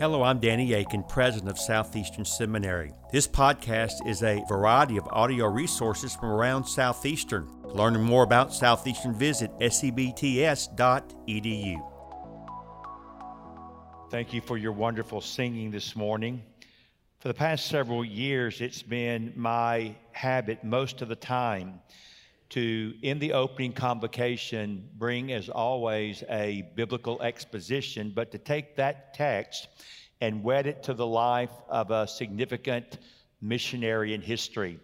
Hello, I'm Danny Akin, president of Southeastern Seminary. This podcast is a variety of audio resources from around Southeastern. Learning more about Southeastern, visit sebts.edu. Thank you for your wonderful singing this morning. For the past several years, it's been my habit most of the time to, in the opening convocation, bring, as always, a biblical exposition, but to take that text and wed it to the life of a significant missionary in history.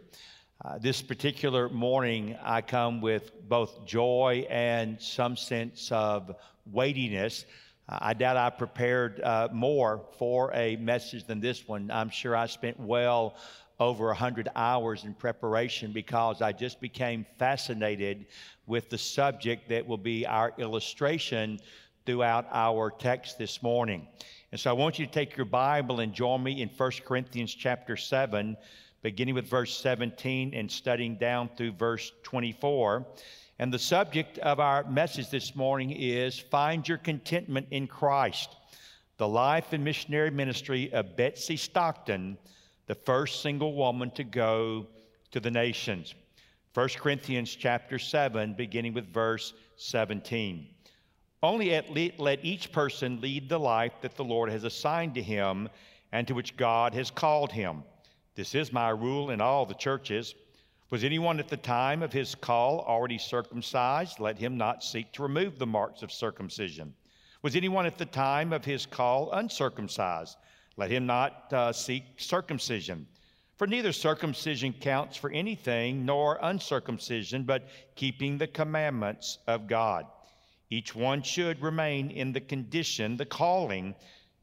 Uh, this particular morning, I come with both joy and some sense of weightiness. Uh, I doubt I prepared uh, more for a message than this one. I'm sure I spent well over 100 hours in preparation because I just became fascinated with the subject that will be our illustration throughout our text this morning. And so I want you to take your Bible and join me in 1 Corinthians chapter 7, beginning with verse 17 and studying down through verse 24. And the subject of our message this morning is Find Your Contentment in Christ, the life and missionary ministry of Betsy Stockton the first single woman to go to the nations. 1 Corinthians chapter 7, beginning with verse 17. Only let each person lead the life that the Lord has assigned to him and to which God has called him. This is my rule in all the churches. Was anyone at the time of his call already circumcised? Let him not seek to remove the marks of circumcision. Was anyone at the time of his call uncircumcised? Let him not uh, seek circumcision. For neither circumcision counts for anything, nor uncircumcision, but keeping the commandments of God. Each one should remain in the condition, the calling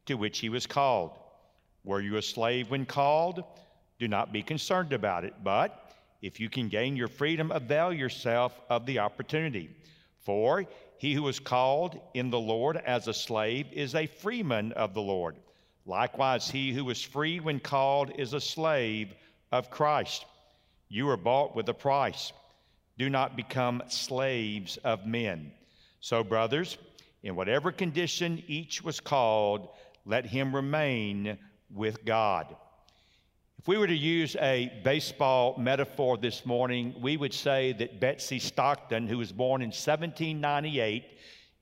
to which he was called. Were you a slave when called? Do not be concerned about it, but if you can gain your freedom, avail yourself of the opportunity. For he who is called in the Lord as a slave is a freeman of the Lord. Likewise, he who was free when called is a slave of Christ. You are bought with a price. Do not become slaves of men. So, brothers, in whatever condition each was called, let him remain with God. If we were to use a baseball metaphor this morning, we would say that Betsy Stockton, who was born in 1798,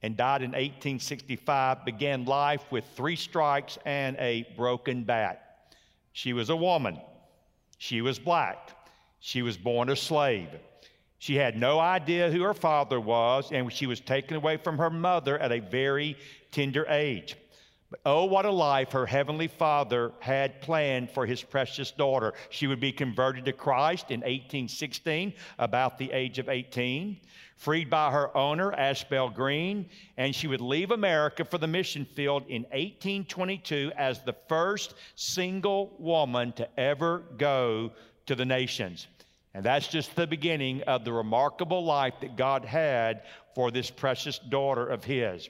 and died in 1865, began life with three strikes and a broken bat. She was a woman. She was black. She was born a slave. She had no idea who her father was, and she was taken away from her mother at a very tender age. Oh, what a life her heavenly father had planned for his precious daughter. She would be converted to Christ in 1816, about the age of 18, freed by her owner, Ashbel Green, and she would leave America for the mission field in 1822 as the first single woman to ever go to the nations. And that's just the beginning of the remarkable life that God had for this precious daughter of His.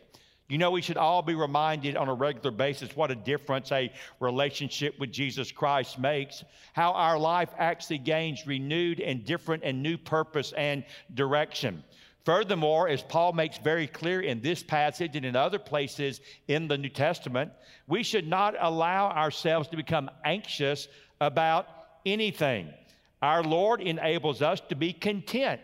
You know, we should all be reminded on a regular basis what a difference a relationship with Jesus Christ makes, how our life actually gains renewed and different and new purpose and direction. Furthermore, as Paul makes very clear in this passage and in other places in the New Testament, we should not allow ourselves to become anxious about anything. Our Lord enables us to be content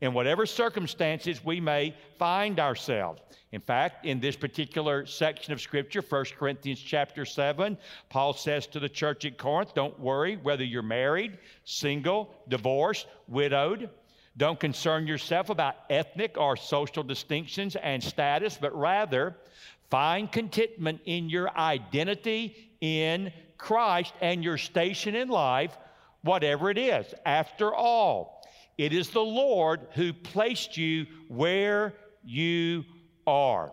in whatever circumstances we may find ourselves. In fact, in this particular section of Scripture, 1 Corinthians chapter 7, Paul says to the church at Corinth, Don't worry whether you're married, single, divorced, widowed. Don't concern yourself about ethnic or social distinctions and status, but rather find contentment in your identity in Christ and your station in life, whatever it is. After all, it is the Lord who placed you where you are.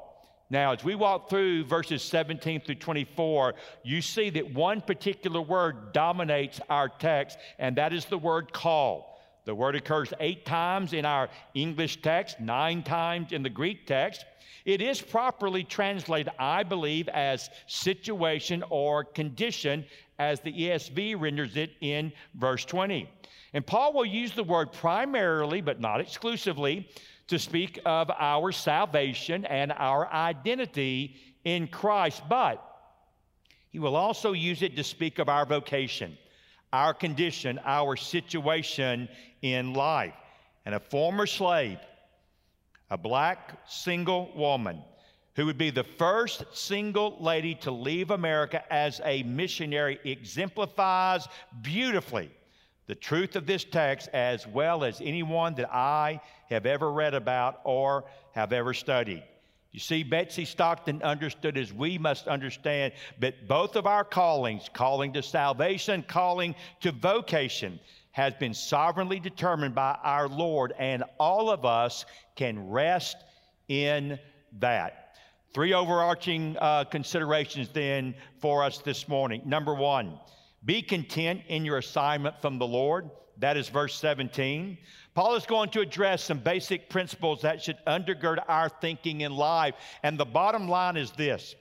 Now, as we walk through verses 17 through 24, you see that one particular word dominates our text, and that is the word call. The word occurs eight times in our English text, nine times in the Greek text. It is properly translated, I believe, as situation or condition, as the ESV renders it in verse 20. And Paul will use the word primarily, but not exclusively, to speak of our salvation and our identity in Christ. But He will also use it to speak of our vocation, our condition, our situation in life. And a former slave, a black single woman, who would be the first single lady to leave America as a missionary, exemplifies beautifully the truth of this text as well as anyone that I have ever read about or have ever studied. You see, Betsy Stockton understood as we must understand that both of our callings, calling to salvation, calling to vocation, has been sovereignly determined by our Lord, and all of us can rest in that. Three overarching uh, considerations then for us this morning. Number one, be content in your assignment from the Lord. That is verse 17. Paul is going to address some basic principles that should undergird our thinking in life. And the bottom line is this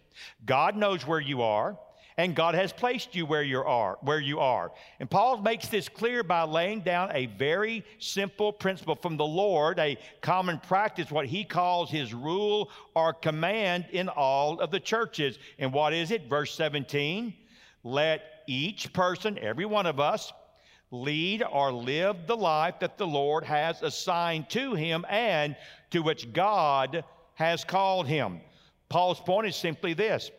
God knows where you are. And God has placed you where you are, where you are. And Paul makes this clear by laying down a very simple principle from the Lord, a common practice, what he calls his rule or command in all of the churches. And what is it? Verse 17. Let each person, every one of us, lead or live the life that the Lord has assigned to him and to which God has called him. Paul's point is simply this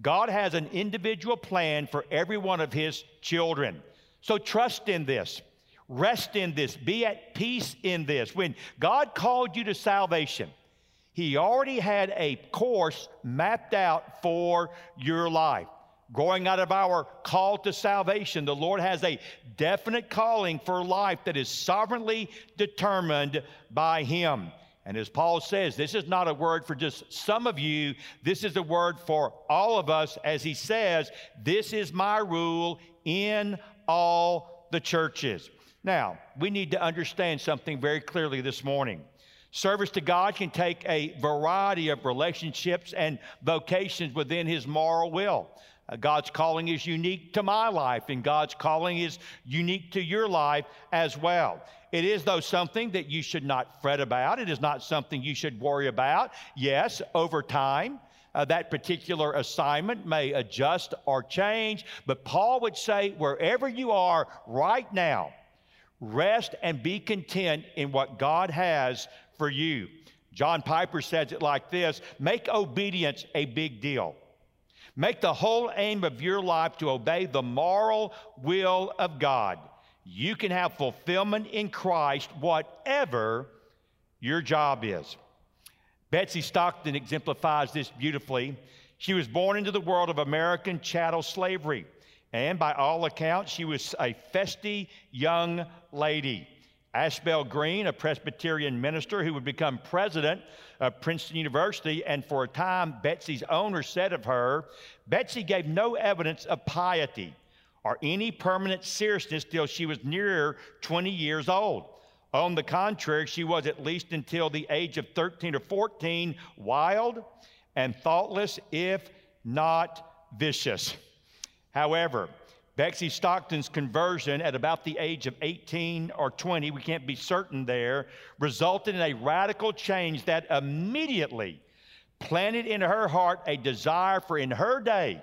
God has an individual plan for every one of his children. So trust in this. Rest in this. Be at peace in this. When God called you to salvation, He already had a course mapped out for your life growing out of our call to salvation, the Lord has a definite calling for life that is sovereignly determined by Him. And as Paul says, this is not a word for just some of you, this is a word for all of us, as he says, This is my rule in all the churches. Now, we need to understand something very clearly this morning. Service to God can take a variety of relationships and vocations within His moral will. Uh, God's calling is unique to my life, and God's calling is unique to your life as well. It is, though, something that you should not fret about. It is not something you should worry about. Yes, over time, uh, that particular assignment may adjust or change, but Paul would say, wherever you are right now, rest and be content in what God has for you. John Piper says it like this make obedience a big deal. Make the whole aim of your life to obey the moral will of God. You can have fulfillment in Christ, whatever your job is. Betsy Stockton exemplifies this beautifully. She was born into the world of American chattel slavery, and by all accounts, she was a festy young lady. Ashbel Green, a Presbyterian minister who would become president of Princeton University, and for a time, Betsy's owner said of her, Betsy gave no evidence of piety or any permanent seriousness till she was nearer 20 years old. On the contrary, she was at least until the age of 13 or 14 wild and thoughtless, if not vicious. However, Betsy Stockton's conversion at about the age of 18 or 20, we can't be certain there, resulted in a radical change that immediately planted in her heart a desire for, in her day,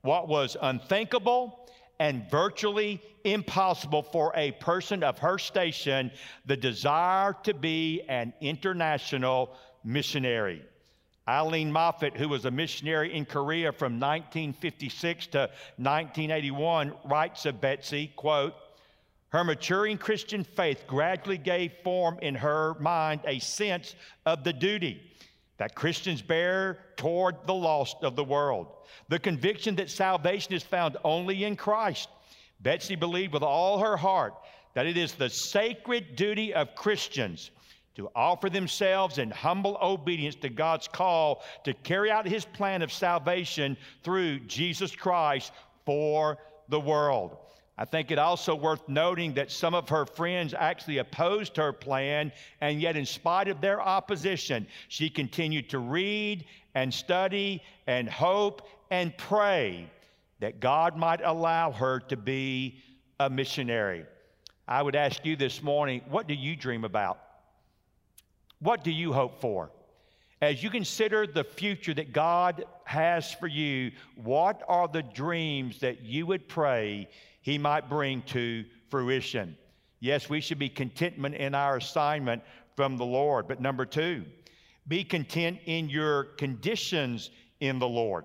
what was unthinkable and virtually impossible for a person of her station the desire to be an international missionary. Eileen Moffett, who was a missionary in Korea from 1956 to 1981, writes of Betsy, quote, her maturing Christian faith gradually gave form in her mind a sense of the duty that Christians bear toward the lost of the world, the conviction that salvation is found only in Christ. Betsy believed with all her heart that it is the sacred duty of Christians to offer themselves in humble obedience to God's call to carry out his plan of salvation through Jesus Christ for the world. I think it also worth noting that some of her friends actually opposed her plan, and yet, in spite of their opposition, she continued to read and study and hope and pray that God might allow her to be a missionary. I would ask you this morning what do you dream about? What do you hope for? As you consider the future that God has for you, what are the dreams that you would pray He might bring to fruition? Yes, we should be contentment in our assignment from the Lord. But number two, be content in your conditions in the Lord.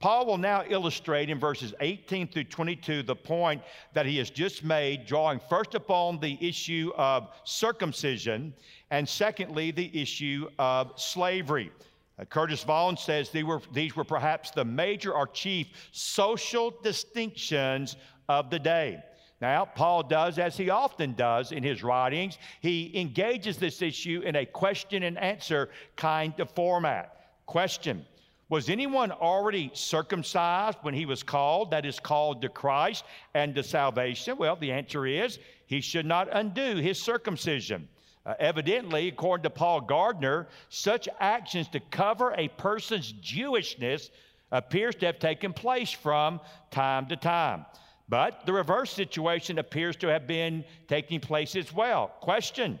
Paul will now illustrate in verses 18 through 22 the point that he has just made, drawing first upon the issue of circumcision and secondly the issue of slavery. Uh, Curtis Vaughan says these were, these were perhaps the major or chief social distinctions of the day. Now, Paul does, as he often does in his writings, he engages this issue in a question and answer kind of format. Question was anyone already circumcised when he was called, that is called to Christ and to salvation? Well, the answer is he should not undo his circumcision. Uh, evidently, according to Paul Gardner, such actions to cover a person's Jewishness appears to have taken place from time to time. But the reverse situation appears to have been taking place as well. Question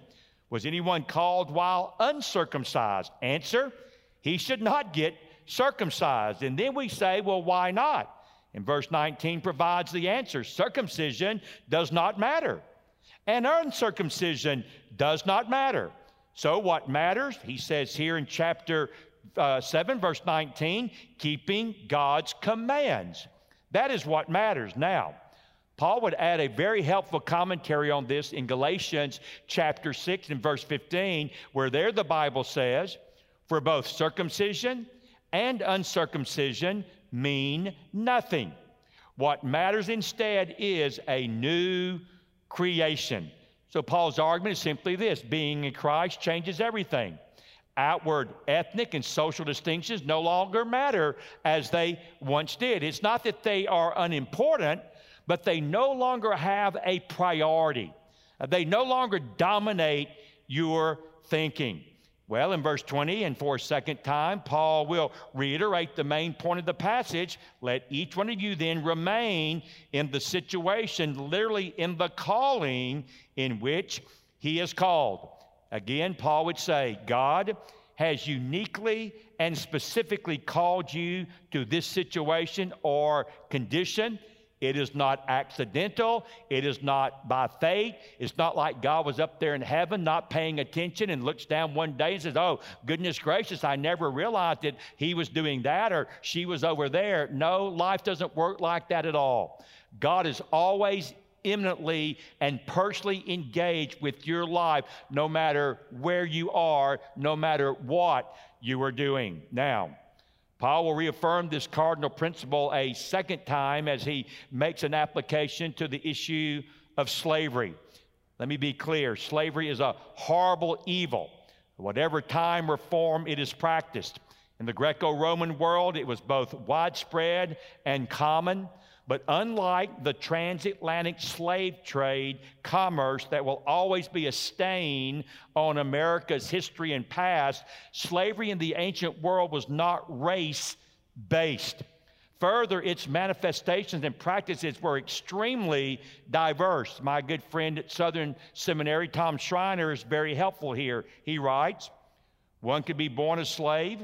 Was anyone called while uncircumcised? Answer He should not get circumcised. And then we say, well, why not? And verse 19 provides the answer circumcision does not matter, and uncircumcision does not matter. So, what matters? He says here in chapter uh, 7, verse 19, keeping God's commands. That is what matters. Now, Paul would add a very helpful commentary on this in Galatians chapter 6 and verse 15, where there the Bible says, For both circumcision and uncircumcision mean nothing. What matters instead is a new creation. So, Paul's argument is simply this being in Christ changes everything. Outward ethnic and social distinctions no longer matter as they once did. It's not that they are unimportant, but they no longer have a priority. They no longer dominate your thinking. Well, in verse 20, and for a second time, Paul will reiterate the main point of the passage. Let each one of you then remain in the situation, literally in the calling in which he is called. Again, Paul would say, God has uniquely and specifically called you to this situation or condition. It is not accidental. It is not by fate. It's not like God was up there in heaven not paying attention and looks down one day and says, Oh, goodness gracious, I never realized that he was doing that or she was over there. No, life doesn't work like that at all. God is always imminently and personally engaged with your life, no matter where you are, no matter what you are doing. Now, Paul will reaffirm this cardinal principle a second time as he makes an application to the issue of slavery. Let me be clear slavery is a horrible evil, whatever time or form it is practiced. In the Greco Roman world, it was both widespread and common. But unlike the transatlantic slave trade commerce that will always be a stain on America's history and past, slavery in the ancient world was not race based. Further, its manifestations and practices were extremely diverse. My good friend at Southern Seminary, Tom Schreiner, is very helpful here. He writes One could be born a slave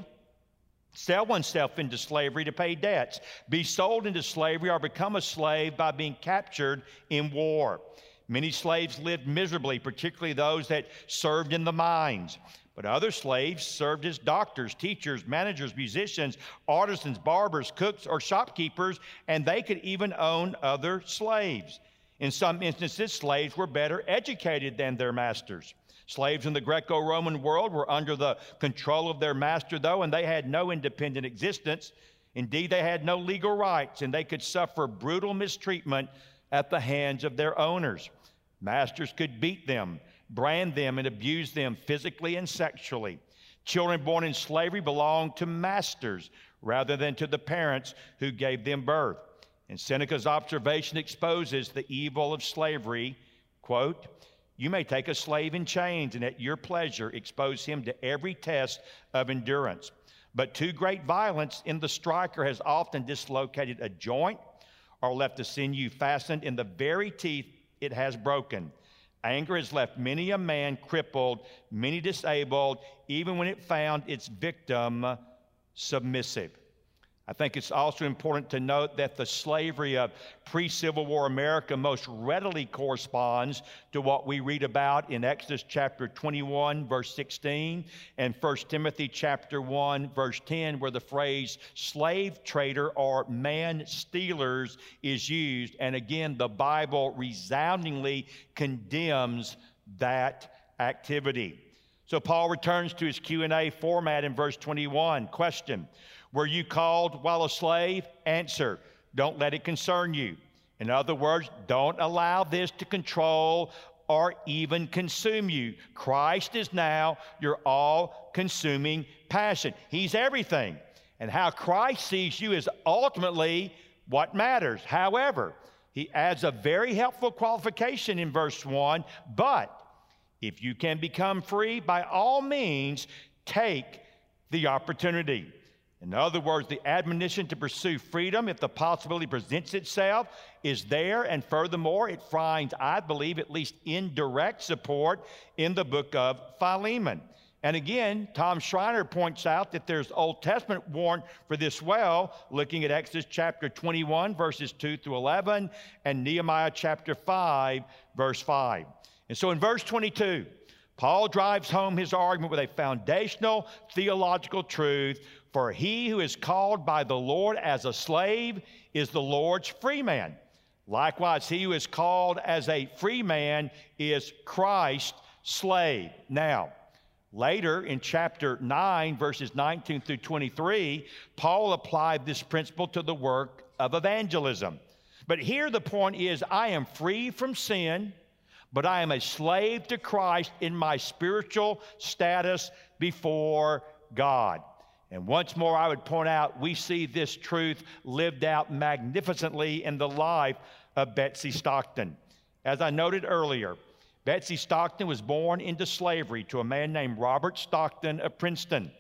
sell oneself into slavery to pay debts, be sold into slavery, or become a slave by being captured in war. Many slaves lived miserably, particularly those that served in the mines. But other slaves served as doctors, teachers, managers, musicians, artisans, barbers, cooks, or shopkeepers, and they could even own other slaves. In some instances, slaves were better educated than their masters. Slaves in the Greco Roman world were under the control of their master, though, and they had no independent existence. Indeed, they had no legal rights, and they could suffer brutal mistreatment at the hands of their owners. Masters could beat them, brand them, and abuse them physically and sexually. Children born in slavery belonged to masters rather than to the parents who gave them birth. And Seneca's observation exposes the evil of slavery. Quote, you may take a slave in chains and at your pleasure expose him to every test of endurance. But too great violence in the striker has often dislocated a joint or left a sinew fastened in the very teeth it has broken. Anger has left many a man crippled, many disabled, even when it found its victim submissive. I think it's also important to note that the slavery of pre Civil War America most readily corresponds to what we read about in Exodus chapter 21, verse 16, and 1 Timothy chapter 1, verse 10, where the phrase slave trader or man stealers is used. And again, the Bible resoundingly condemns that activity. So Paul returns to his Q&A format in verse 21. Question: were you called while a slave? Answer Don't let it concern you. In other words, don't allow this to control or even consume you. Christ is now your all consuming passion. He's everything. And how Christ sees you is ultimately what matters. However, he adds a very helpful qualification in verse 1 but if you can become free, by all means, take the opportunity. In other words, the admonition to pursue freedom, if the possibility presents itself, is there. And furthermore, it finds, I believe, at least indirect support in the book of Philemon. And again, Tom Schreiner points out that there's Old Testament warrant for this well, looking at Exodus chapter 21, verses 2 through 11, and Nehemiah chapter 5, verse 5. And so in verse 22, Paul drives home his argument with a foundational theological truth for he who is called by the Lord as a slave is the Lord's free man. Likewise, he who is called as a free man is Christ's slave. Now, later in chapter 9, verses 19 through 23, Paul applied this principle to the work of evangelism. But here the point is I am free from sin, but I am a slave to Christ in my spiritual status before God. And once more, I would point out we see this truth lived out magnificently in the life of Betsy Stockton. As I noted earlier, Betsy Stockton was born into slavery to a man named Robert Stockton of Princeton.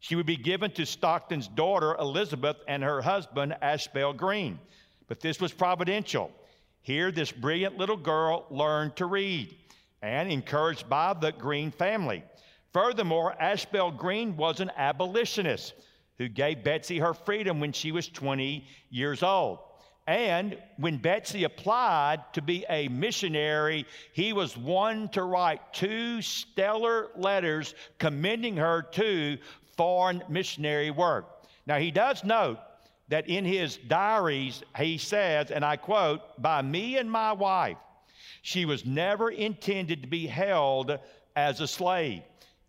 She would be given to Stockton's daughter, Elizabeth, and her husband, Ashbel Green. But this was providential. Here, this brilliant little girl learned to read and encouraged by the Green family. Furthermore, Ashbel Green was an abolitionist who gave Betsy her freedom when she was 20 years old. And when Betsy applied to be a missionary, he was one to write two stellar letters commending her to foreign missionary work. Now, he does note that in his diaries, he says, and I quote, by me and my wife, she was never intended to be held as a slave.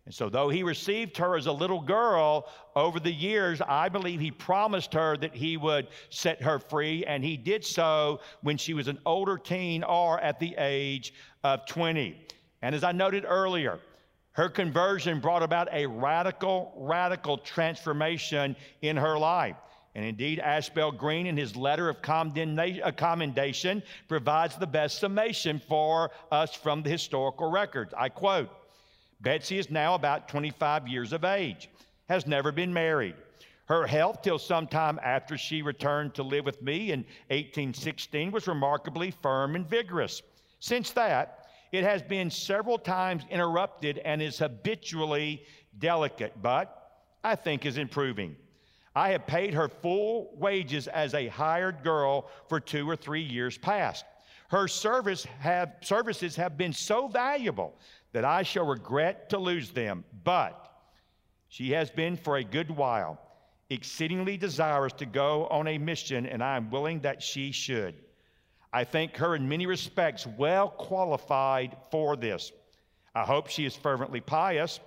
And so, though he received her as a little girl over the years, I believe he promised her that he would set her free, and he did so when she was an older teen or at the age of 20. And as I noted earlier, her conversion brought about a radical, radical transformation in her life. And indeed, Ashbel Green, in his letter of uh, commendation, provides the best summation for us from the historical records. I quote, Betsy is now about 25 years of age, has never been married. Her health, till sometime after she returned to live with me in 1816, was remarkably firm and vigorous. Since that, it has been several times interrupted and is habitually delicate, but I think is improving. I have paid her full wages as a hired girl for two or three years past. Her service have, services have been so valuable that I shall regret to lose them. But she has been for a good while exceedingly desirous to go on a mission, and I am willing that she should. I think her in many respects well qualified for this. I hope she is fervently pious.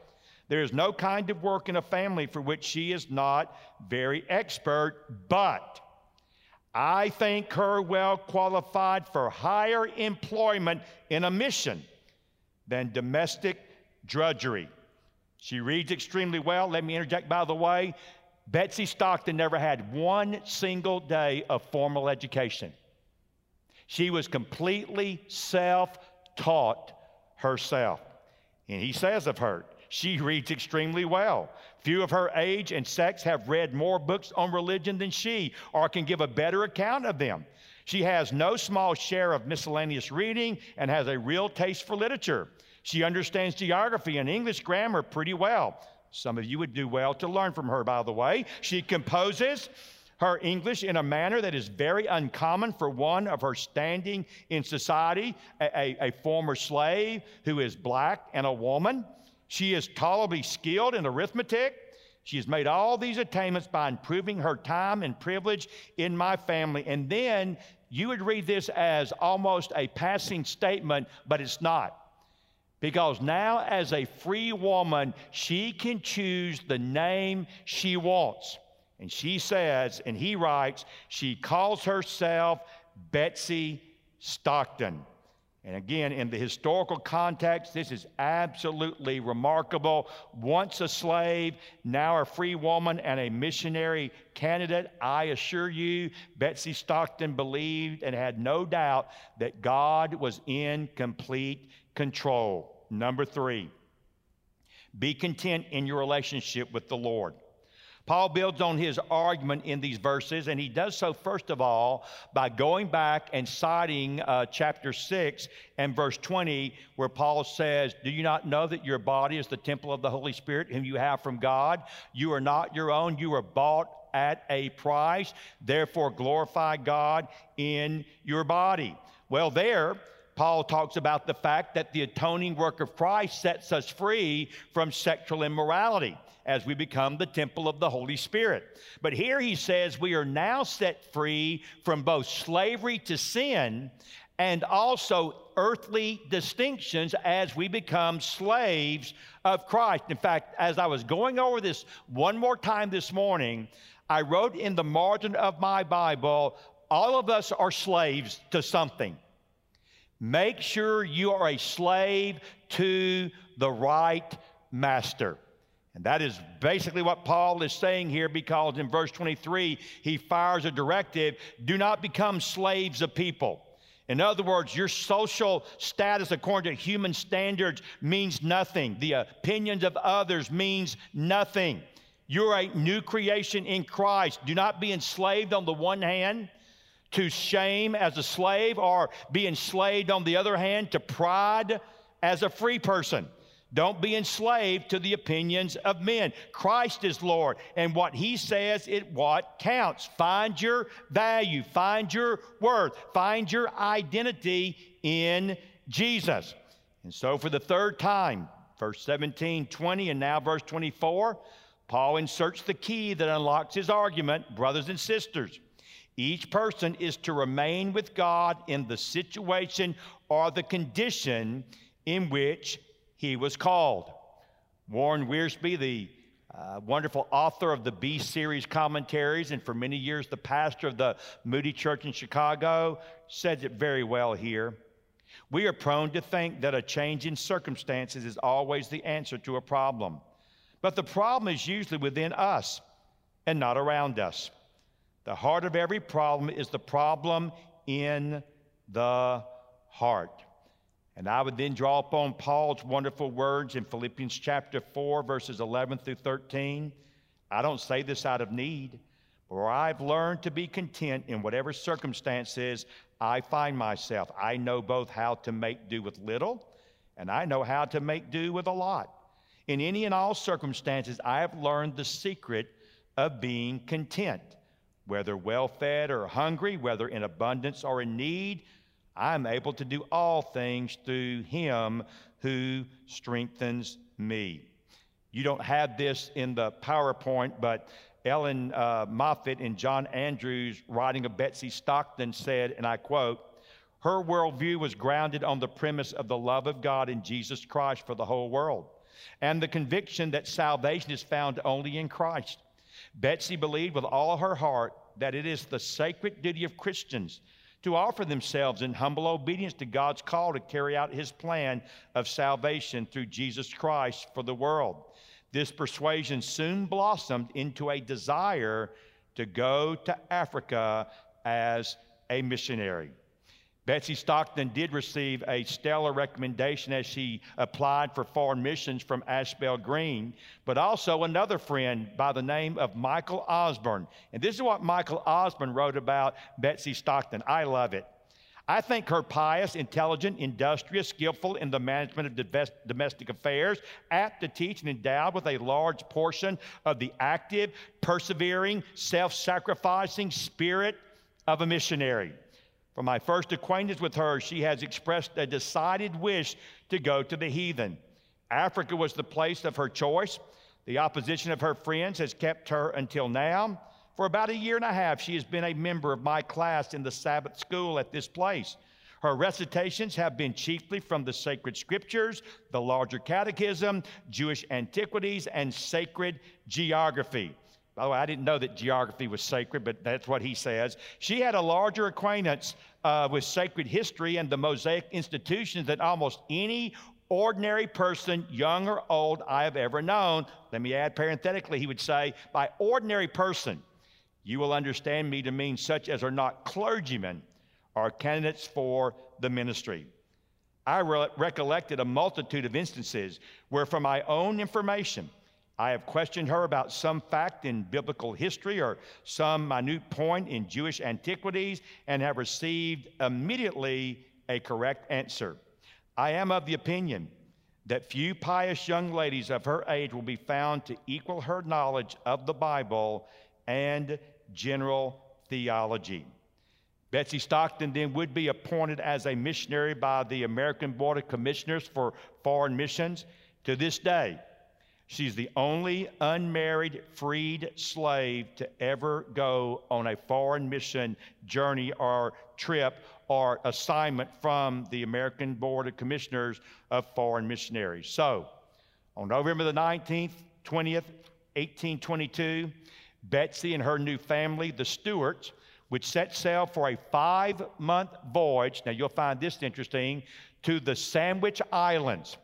There is no kind of work in a family for which she is not very expert, but I think her well qualified for higher employment in a mission than domestic drudgery. She reads extremely well. Let me interject, by the way. Betsy Stockton never had one single day of formal education. She was completely self taught herself. And he says of her, she reads extremely well. Few of her age and sex have read more books on religion than she, or can give a better account of them. She has no small share of miscellaneous reading and has a real taste for literature. She understands geography and English grammar pretty well. Some of you would do well to learn from her, by the way. She composes her English in a manner that is very uncommon for one of her standing in society, a, a, a, former slave who is black and a woman. She is tolerably skilled in arithmetic. She has made all these attainments by improving her time and privilege in my family. And then you would read this as almost a passing statement, but it's not. Because now, as a free woman, she can choose the name she wants. And she says, and he writes, she calls herself Betsy Stockton. And again, in the historical context, this is absolutely remarkable. Once a slave, now a free woman and a missionary candidate. I assure you, Betsy Stockton believed and had no doubt that God was in complete control. Number three, be content in your relationship with the Lord. Paul builds on his argument in these verses, and he does so, first of all, by going back and citing uh, chapter 6 and verse 20, where Paul says, Do you not know that your body is the temple of the Holy Spirit, whom you have from God? You are not your own, you are bought at a price. Therefore, glorify God in your body. Well, there, Paul talks about the fact that the atoning work of Christ sets us free from sexual immorality as we become the temple of the Holy Spirit. But here he says we are now set free from both slavery to sin and also earthly distinctions as we become slaves of Christ. In fact, as I was going over this one more time this morning, I wrote in the margin of my Bible, all of us are slaves to something. Make sure you are a slave to the right master. And that is basically what Paul is saying here because in verse 23, he fires a directive do not become slaves of people. In other words, your social status according to human standards means nothing. The opinions of others means nothing. You're a new creation in Christ. Do not be enslaved on the one hand to shame as a slave or be enslaved on the other hand to pride as a free person. Don't be enslaved to the opinions of men. Christ is Lord, and what He says is what counts. Find your value, find your worth, find your identity in Jesus. And so, for the third time, verse 17, 20, and now verse 24, Paul inserts the key that unlocks his argument, brothers and sisters. Each person is to remain with God in the situation or the condition in which he was called. Warren Wiersbe, the uh, wonderful author of the Be series commentaries, and for many years the pastor of the Moody Church in Chicago, says it very well here. We are prone to think that a change in circumstances is always the answer to a problem. But the problem is usually within us and not around us. The heart of every problem is the problem in the heart. And I would then draw upon Paul's wonderful words in Philippians chapter 4, verses 11 through 13. I don't say this out of need, for I've learned to be content in whatever circumstances I find myself. I know both how to make do with little, and I know how to make do with a lot. In any and all circumstances, I have learned the secret of being content, whether well fed or hungry, whether in abundance or in need. I'm able to do all things through him who strengthens me. You don't have this in the PowerPoint, but Ellen uh, Moffett and John Andrews, writing of Betsy Stockton, said, and I quote, her worldview was grounded on the premise of the love of God in Jesus Christ for the whole world and the conviction that salvation is found only in Christ. Betsy believed with all her heart that it is the sacred duty of Christians to offer themselves in humble obedience to God's call to carry out his plan of salvation through Jesus Christ for the world. This persuasion soon blossomed into a desire to go to Africa as a missionary. Betsy Stockton did receive a stellar recommendation as she applied for foreign missions from Ashbel Green, but also another friend by the name of Michael Osborne. And this is what Michael Osborne wrote about Betsy Stockton. I love it. I think her pious, intelligent, industrious, skillful in the management of domestic affairs, apt to teach and endowed with a large portion of the active, persevering, self sacrificing spirit of a missionary. From my first acquaintance with her, she has expressed a decided wish to go to the heathen. Africa was the place of her choice. The opposition of her friends has kept her until now. For about a year and a half, she has been a member of my class in the Sabbath school at this place. Her recitations have been chiefly from the sacred scriptures, the larger catechism, Jewish antiquities, and sacred geography. By the way, I didn't know that geography was sacred, but that's what he says. She had a larger acquaintance uh, with sacred history and the Mosaic institutions than almost any ordinary person, young or old, I have ever known. Let me add parenthetically, he would say, by ordinary person, you will understand me to mean such as are not clergymen or candidates for the ministry. I re- recollected a multitude of instances where, from my own information, I have questioned her about some fact in biblical history or some minute point in Jewish antiquities and have received immediately a correct answer. I am of the opinion that few pious young ladies of her age will be found to equal her knowledge of the Bible and general theology. Betsy Stockton then would be appointed as a missionary by the American Board of Commissioners for Foreign Missions. To this day, she's the only unmarried freed slave to ever go on a foreign mission journey or trip or assignment from the American Board of Commissioners of Foreign Missionaries. So, on November the 19th, 20th, 1822, Betsy and her new family, the Stewarts, would set sail for a five month voyage. Now, you'll find this interesting to the Sandwich Islands.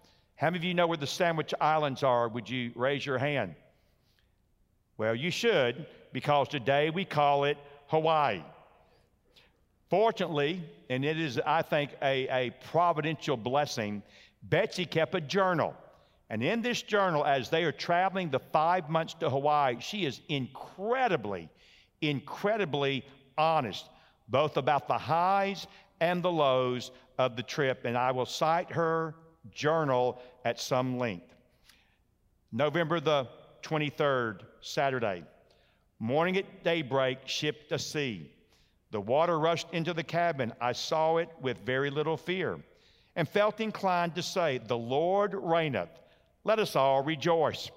How many of you know where the Sandwich Islands are? Would you raise your hand? Well, you should, because today we call it Hawaii. Fortunately, and it is, I think, a, a providential blessing, Betsy kept a journal. And in this journal, as they are traveling the five months to Hawaii, she is incredibly, incredibly honest, both about the highs and the lows of the trip. And I will cite her journal at some length. November the 23rd, Saturday. Morning at daybreak, ship to sea. The water rushed into the cabin. I saw it with very little fear and felt inclined to say, The Lord reigneth. Let us all rejoice.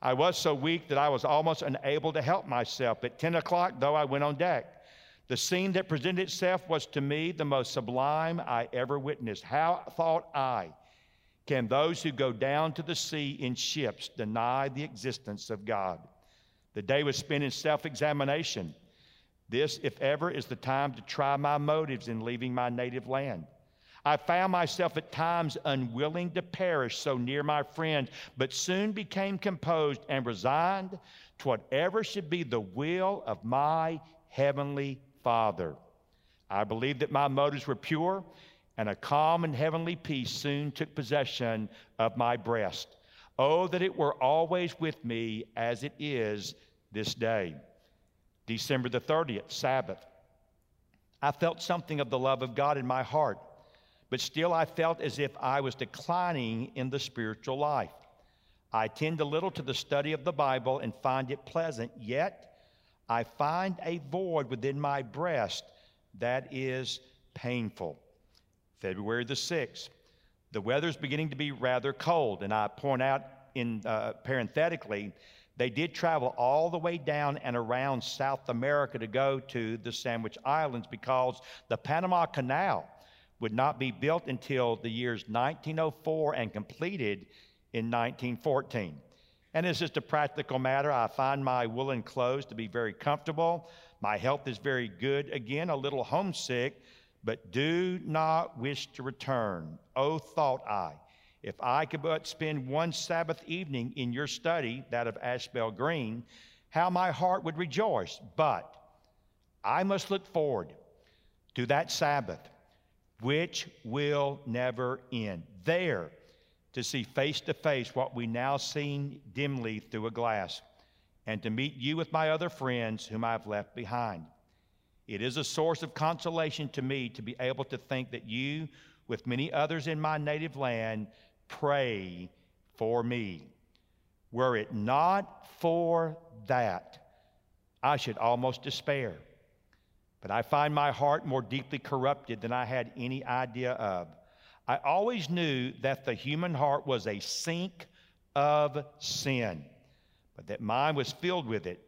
I was so weak that I was almost unable to help myself. At 10 o'clock, though, I went on deck. The scene that presented itself was to me the most sublime I ever witnessed. How thought I, can those who go down to the sea in ships deny the existence of God? The day was spent in self examination. This, if ever, is the time to try my motives in leaving my native land. I found myself at times unwilling to perish so near my friends, but soon became composed and resigned to whatever should be the will of my heavenly Father. I believed that my motives were pure, and a calm and heavenly peace soon took possession of my breast. Oh, that it were always with me as it is this day. December the 30th, Sabbath. I felt something of the love of God in my heart, but still I felt as if I was declining in the spiritual life. I tend a little to the study of the Bible and find it pleasant, yet I find a void within my breast that is painful. February the 6th. The weather's beginning to be rather cold, and I point out in uh, parenthetically they did travel all the way down and around South America to go to the Sandwich Islands because the Panama Canal would not be built until the years 1904 and completed in 1914. And it's just a practical matter. I find my woolen clothes to be very comfortable. My health is very good. Again, a little homesick, but do not wish to return. Oh, thought I if I could but spend one Sabbath evening in your study, that of Ashbel Green, how my heart would rejoice. But I must look forward to that Sabbath, which will never end. There, to see face to face what we now see dimly through a glass, and to meet you with my other friends whom I have left behind. It is a source of consolation to me to be able to think that you, with many others in my native land, pray for me. Were it not for that, I should almost despair. But I find my heart more deeply corrupted than I had any idea of. I always knew that the human heart was a sink of sin, but that mine was filled with it.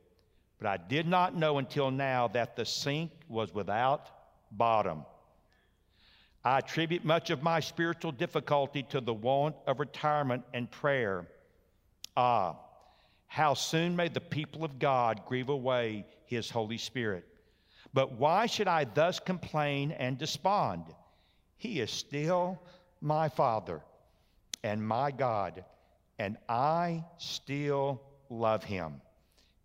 But I did not know until now that the sink was without bottom. I attribute much of my spiritual difficulty to the want of retirement and prayer. Ah, how soon may the people of God grieve away his Holy Spirit. But why should I thus complain and despond? He is still my Father and my God, and I still love him.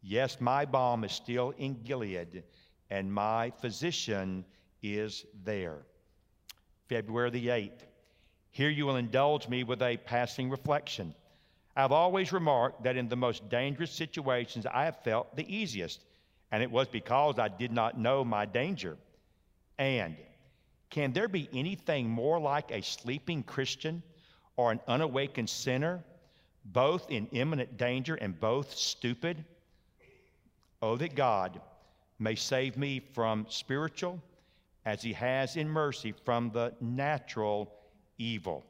Yes, my balm is still in Gilead, and my physician is there. February the 8th. Here you will indulge me with a passing reflection. I've always remarked that in the most dangerous situations, I have felt the easiest and it was because I did not know my danger. And can there be anything more like a sleeping Christian or an unawakened sinner, both in imminent danger and both stupid? Oh, that God may save me from spiritual as he has in mercy from the natural evil.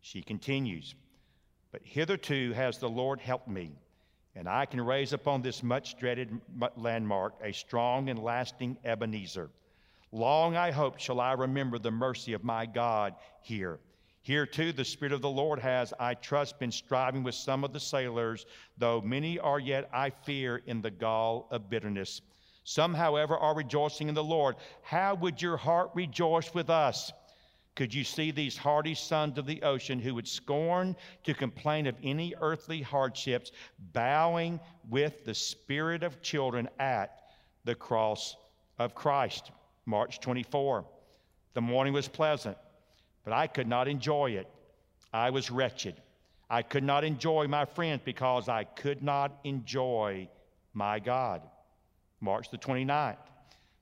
She continues, But hitherto has the Lord helped me and I can raise upon this much dreaded landmark a strong and lasting Ebenezer. Long, I hope, shall I remember the mercy of my God here. Here, too, the Spirit of the Lord has, I trust, been striving with some of the sailors, though many are yet, I fear, in the gall of bitterness. Some, however, are rejoicing in the Lord. How would your heart rejoice with us? Could you see these hardy sons of the ocean who would scorn to complain of any earthly hardships, bowing with the spirit of children at the cross of Christ? March 24. The morning was pleasant, but I could not enjoy it. I was wretched. I could not enjoy my friends because I could not enjoy my God. March the 29th.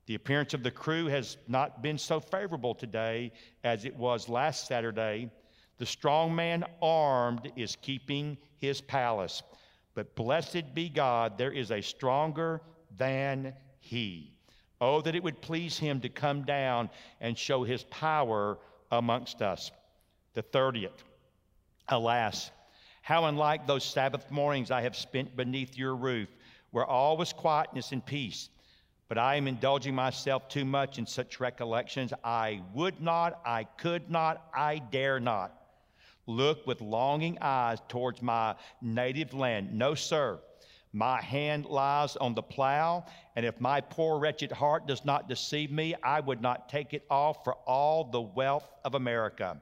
The appearance of the crew has not been so favorable today as it was last Saturday. The strong man armed is keeping his palace. But blessed be God, there is a stronger than he. Oh, that it would please him to come down and show his power amongst us. The 30th. Alas, how unlike those Sabbath mornings I have spent beneath your roof, where all was quietness and peace but I am indulging myself too much in such recollections. I would not, I could not, I dare not look with longing eyes towards my native land. No, sir. My hand lies on the plow, and if my poor wretched heart does not deceive me, I would not take it off for all the wealth of America.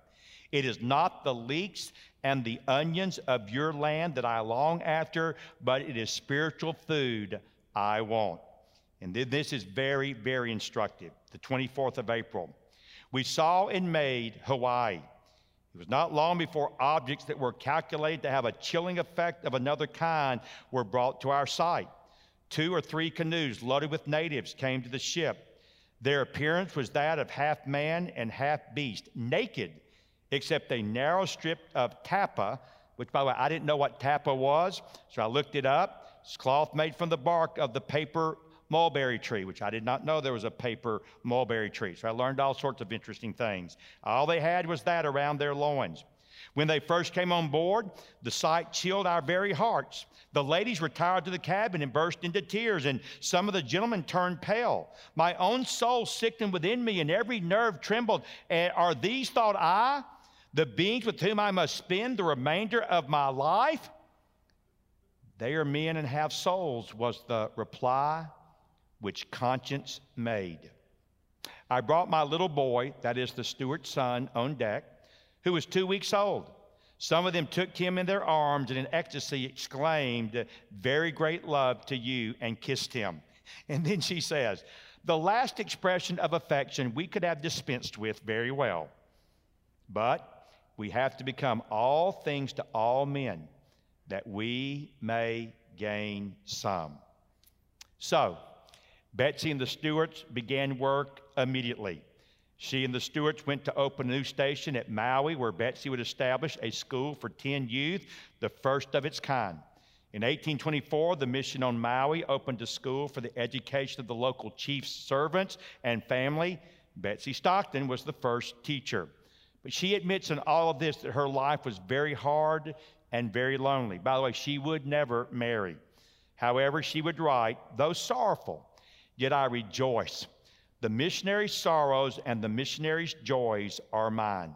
It is not the leeks and the onions of your land that I long after, but it is spiritual food I want. And this is very, very instructive. The 24th of April. We saw and made Hawaii. It was not long before objects that were calculated to have a chilling effect of another kind were brought to our sight. Two or three canoes loaded with natives came to the ship. Their appearance was that of half man and half beast, naked, except a narrow strip of tapa, which, by the way, I didn't know what tapa was, so I looked it up. It's cloth made from the bark of the paper mulberry tree, which I did not know there was a paper mulberry tree. So I learned all sorts of interesting things. All they had was that around their loins. When they first came on board, the sight chilled our very hearts. The ladies retired to the cabin and burst into tears, and some of the gentlemen turned pale. My own soul sickened within me, and every nerve trembled. And are these, thought I, the beings with whom I must spend the remainder of my life? They are men and have souls, was the reply which conscience made. I brought my little boy, that is the steward's son, on deck, who was two weeks old. Some of them took him in their arms and in ecstasy exclaimed, Very great love to you, and kissed him. And then she says, The last expression of affection we could have dispensed with very well. But we have to become all things to all men that we may gain some. So, Betsy and the Stewarts began work immediately. She and the Stewarts went to open a new station at Maui, where Betsy would establish a school for 10 youth, the first of its kind. In 1824, the mission on Maui opened a school for the education of the local chief's servants and family. Betsy Stockton was the first teacher. But she admits in all of this that her life was very hard and very lonely. By the way, she would never marry. However, she would write, though sorrowful, yet I rejoice. The missionary's sorrows and the missionary's joys are mine.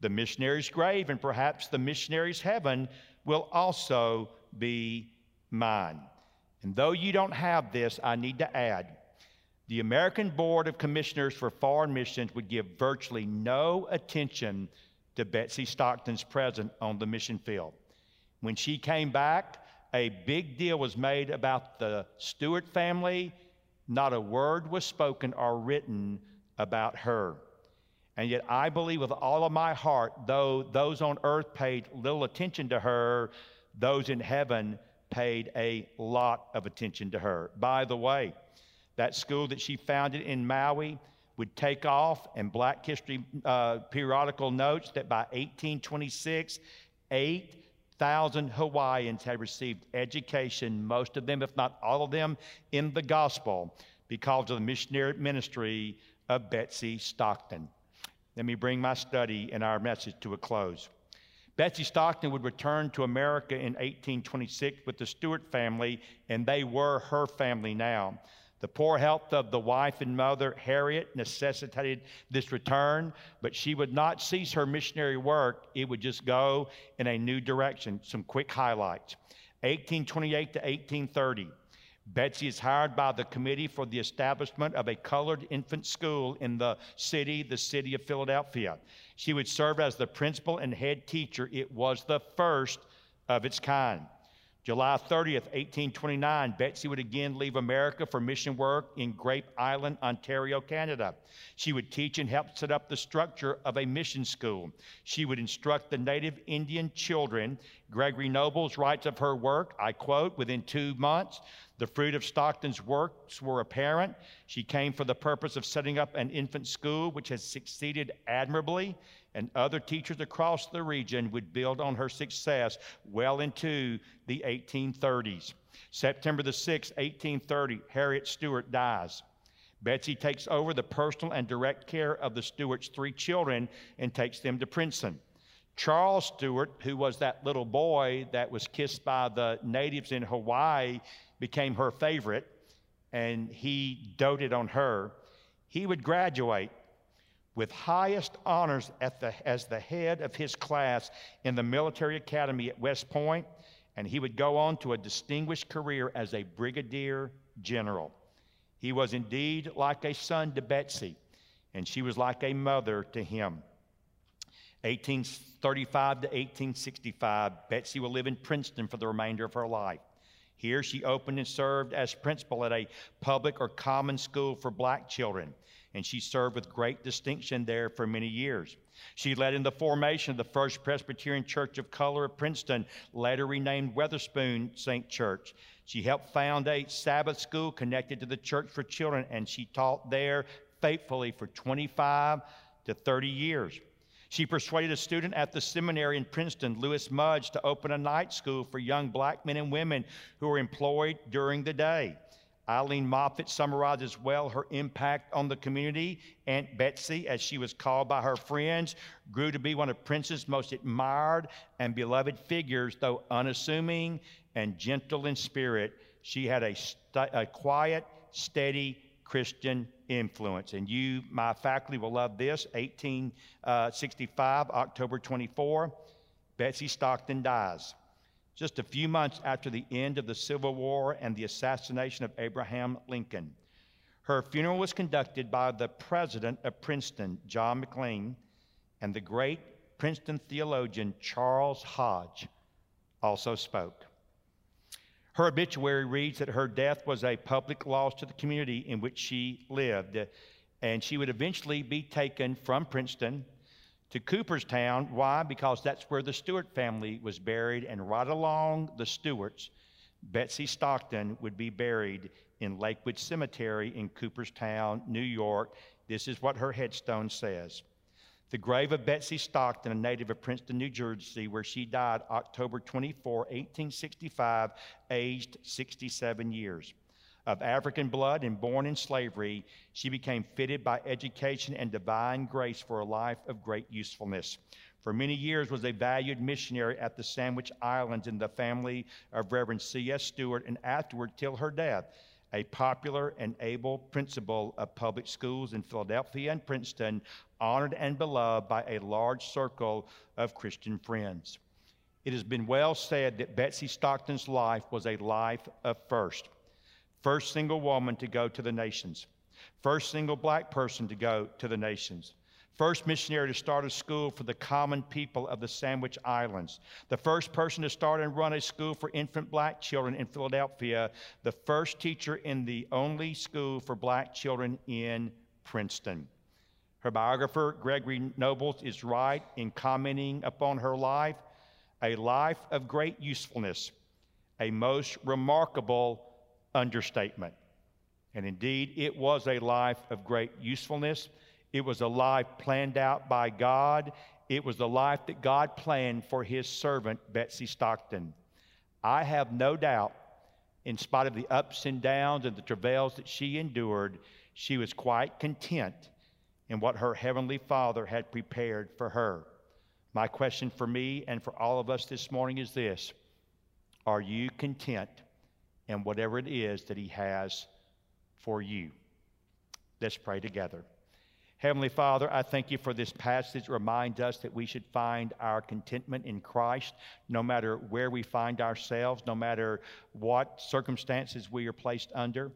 The missionary's grave and perhaps the missionary's heaven will also be mine. And though you don't have this, I need to add the American Board of Commissioners for Foreign Missions would give virtually no attention to Betsy Stockton's presence on the mission field. When she came back, a big deal was made about the Stewart family. Not a word was spoken or written about her. And yet, I believe with all of my heart, though those on earth paid little attention to her, those in heaven paid a lot of attention to her. By the way, that school that she founded in Maui would take off, and Black History uh, periodical notes that by 1826, 8,000 Hawaiians had received education, most of them, if not all of them, in the gospel because of the missionary ministry of Betsy Stockton. Let me bring my study and our message to a close. Betsy Stockton would return to America in 1826 with the Stewart family, and they were her family now. The poor health of the wife and mother, Harriet, necessitated this return, but she would not cease her missionary work. It would just go in a new direction. Some quick highlights 1828 to 1830. Betsy is hired by the Committee for the Establishment of a Colored Infant School in the city, the city of Philadelphia. She would serve as the principal and head teacher. It was the first of its kind. July 30th, 1829, Betsy would again leave America for mission work in Grape Island, Ontario, Canada. She would teach and help set up the structure of a mission school. She would instruct the native Indian children. Gregory Nobles writes of her work, I quote, within two months, the fruit of Stockton's works were apparent. She came for the purpose of setting up an infant school, which has succeeded admirably, and other teachers across the region would build on her success well into the 1830s. September the 6th, 1830, Harriet Stewart dies. Betsy takes over the personal and direct care of the Stewart's three children and takes them to Princeton. Charles Stewart, who was that little boy that was kissed by the natives in Hawaii, became her favorite and he doted on her. He would graduate with highest honors the, as the head of his class in the military academy at West Point, and he would go on to a distinguished career as a brigadier general. He was indeed like a son to Betsy, and she was like a mother to him. 1835 to 1865, Betsy will live in Princeton for the remainder of her life. Here, she opened and served as principal at a public or common school for black children, and she served with great distinction there for many years. She led in the formation of the First Presbyterian Church of Color of Princeton, later renamed Witherspoon St. Church. She helped found a Sabbath school connected to the Church for Children, and she taught there faithfully for 25 to 30 years. She persuaded a student at the seminary in Princeton, Lewis Mudge, to open a night school for young black men and women who were employed during the day. Eileen Moffett summarizes well her impact on the community. Aunt Betsy, as she was called by her friends, grew to be one of Prince's most admired and beloved figures, though unassuming and gentle in spirit. She had a, st- a quiet, steady Christian influence. And you, my faculty, will love this. 1865, uh, October 24, Betsy Stockton dies. Just a few months after the end of the Civil War and the assassination of Abraham Lincoln. Her funeral was conducted by the president of Princeton, John Maclean, and the great Princeton theologian Charles Hodge also spoke. Her obituary reads that her death was a public loss to the community in which she lived, and she would eventually be taken from Princeton to Cooperstown. Why? Because that's where the Stewart family was buried, and right along the Stewarts, Betsy Stockton would be buried in Lakewood Cemetery in Cooperstown, New York. This is what her headstone says. The grave of Betsy Stockton, a native of Princeton, New Jersey, where she died October 24, 1865, aged 67 years. Of African blood and born in slavery, she became fitted by education and divine grace for a life of great usefulness. For many years was a valued missionary at the Sandwich Islands in the family of Reverend C.S. Stewart, and afterward till her death a popular and able principal of public schools in Philadelphia and Princeton, honored and beloved by a large circle of Christian friends. It has been well said that Betsy Stockton's life was a life of first. First single woman to go to the nations, first single black person to go to the nations, first missionary to start a school for the common people of the Sandwich Islands, the first person to start and run a school for infant black children in Philadelphia, the first teacher in the only school for black children in Princeton. Her biographer, Gregory Nobles, is right in commenting upon her life. A life of great usefulness, a most remarkable understatement. And indeed, it was a life of great usefulness it was a life planned out by God. It was the life that God planned for his servant, Betsy Stockton. I have no doubt, in spite of the ups and downs and the travails that she endured, she was quite content in what her heavenly Father had prepared for her. My question for me and for all of us this morning is this Are you content in whatever it is that He has for you? Let's pray together. Heavenly Father, I thank you for this passage. Remind us that we should find our contentment in Christ no matter where we find ourselves, no matter what circumstances we are placed under.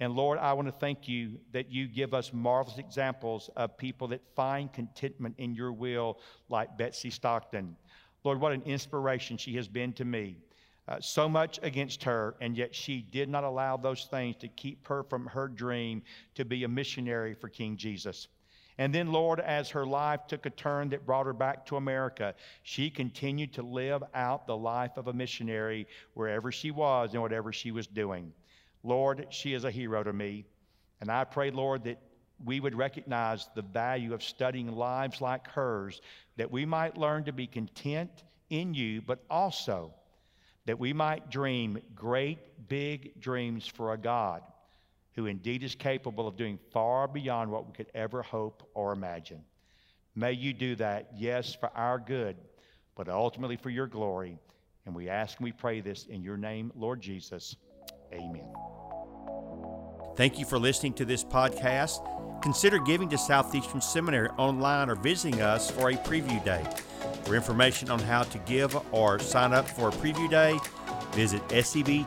And Lord, I want to thank you that you give us marvelous examples of people that find contentment in your will, like Betsy Stockton. Lord, what an inspiration she has been to me. Uh, so much against her, and yet she did not allow those things to keep her from her dream to be a missionary for King Jesus. And then, Lord, as her life took a turn that brought her back to America, she continued to live out the life of a missionary wherever she was and whatever she was doing. Lord, she is a hero to me. And I pray, Lord, that we would recognize the value of studying lives like hers, that we might learn to be content in you, but also that we might dream great, big dreams for a God who indeed is capable of doing far beyond what we could ever hope or imagine. May you do that, yes, for our good, but ultimately for your glory. And we ask and we pray this in your name, Lord Jesus. Amen. Thank you for listening to this podcast. Consider giving to Southeastern Seminary online or visiting us for a preview day. For information on how to give or sign up for a preview day, visit sebts.edu.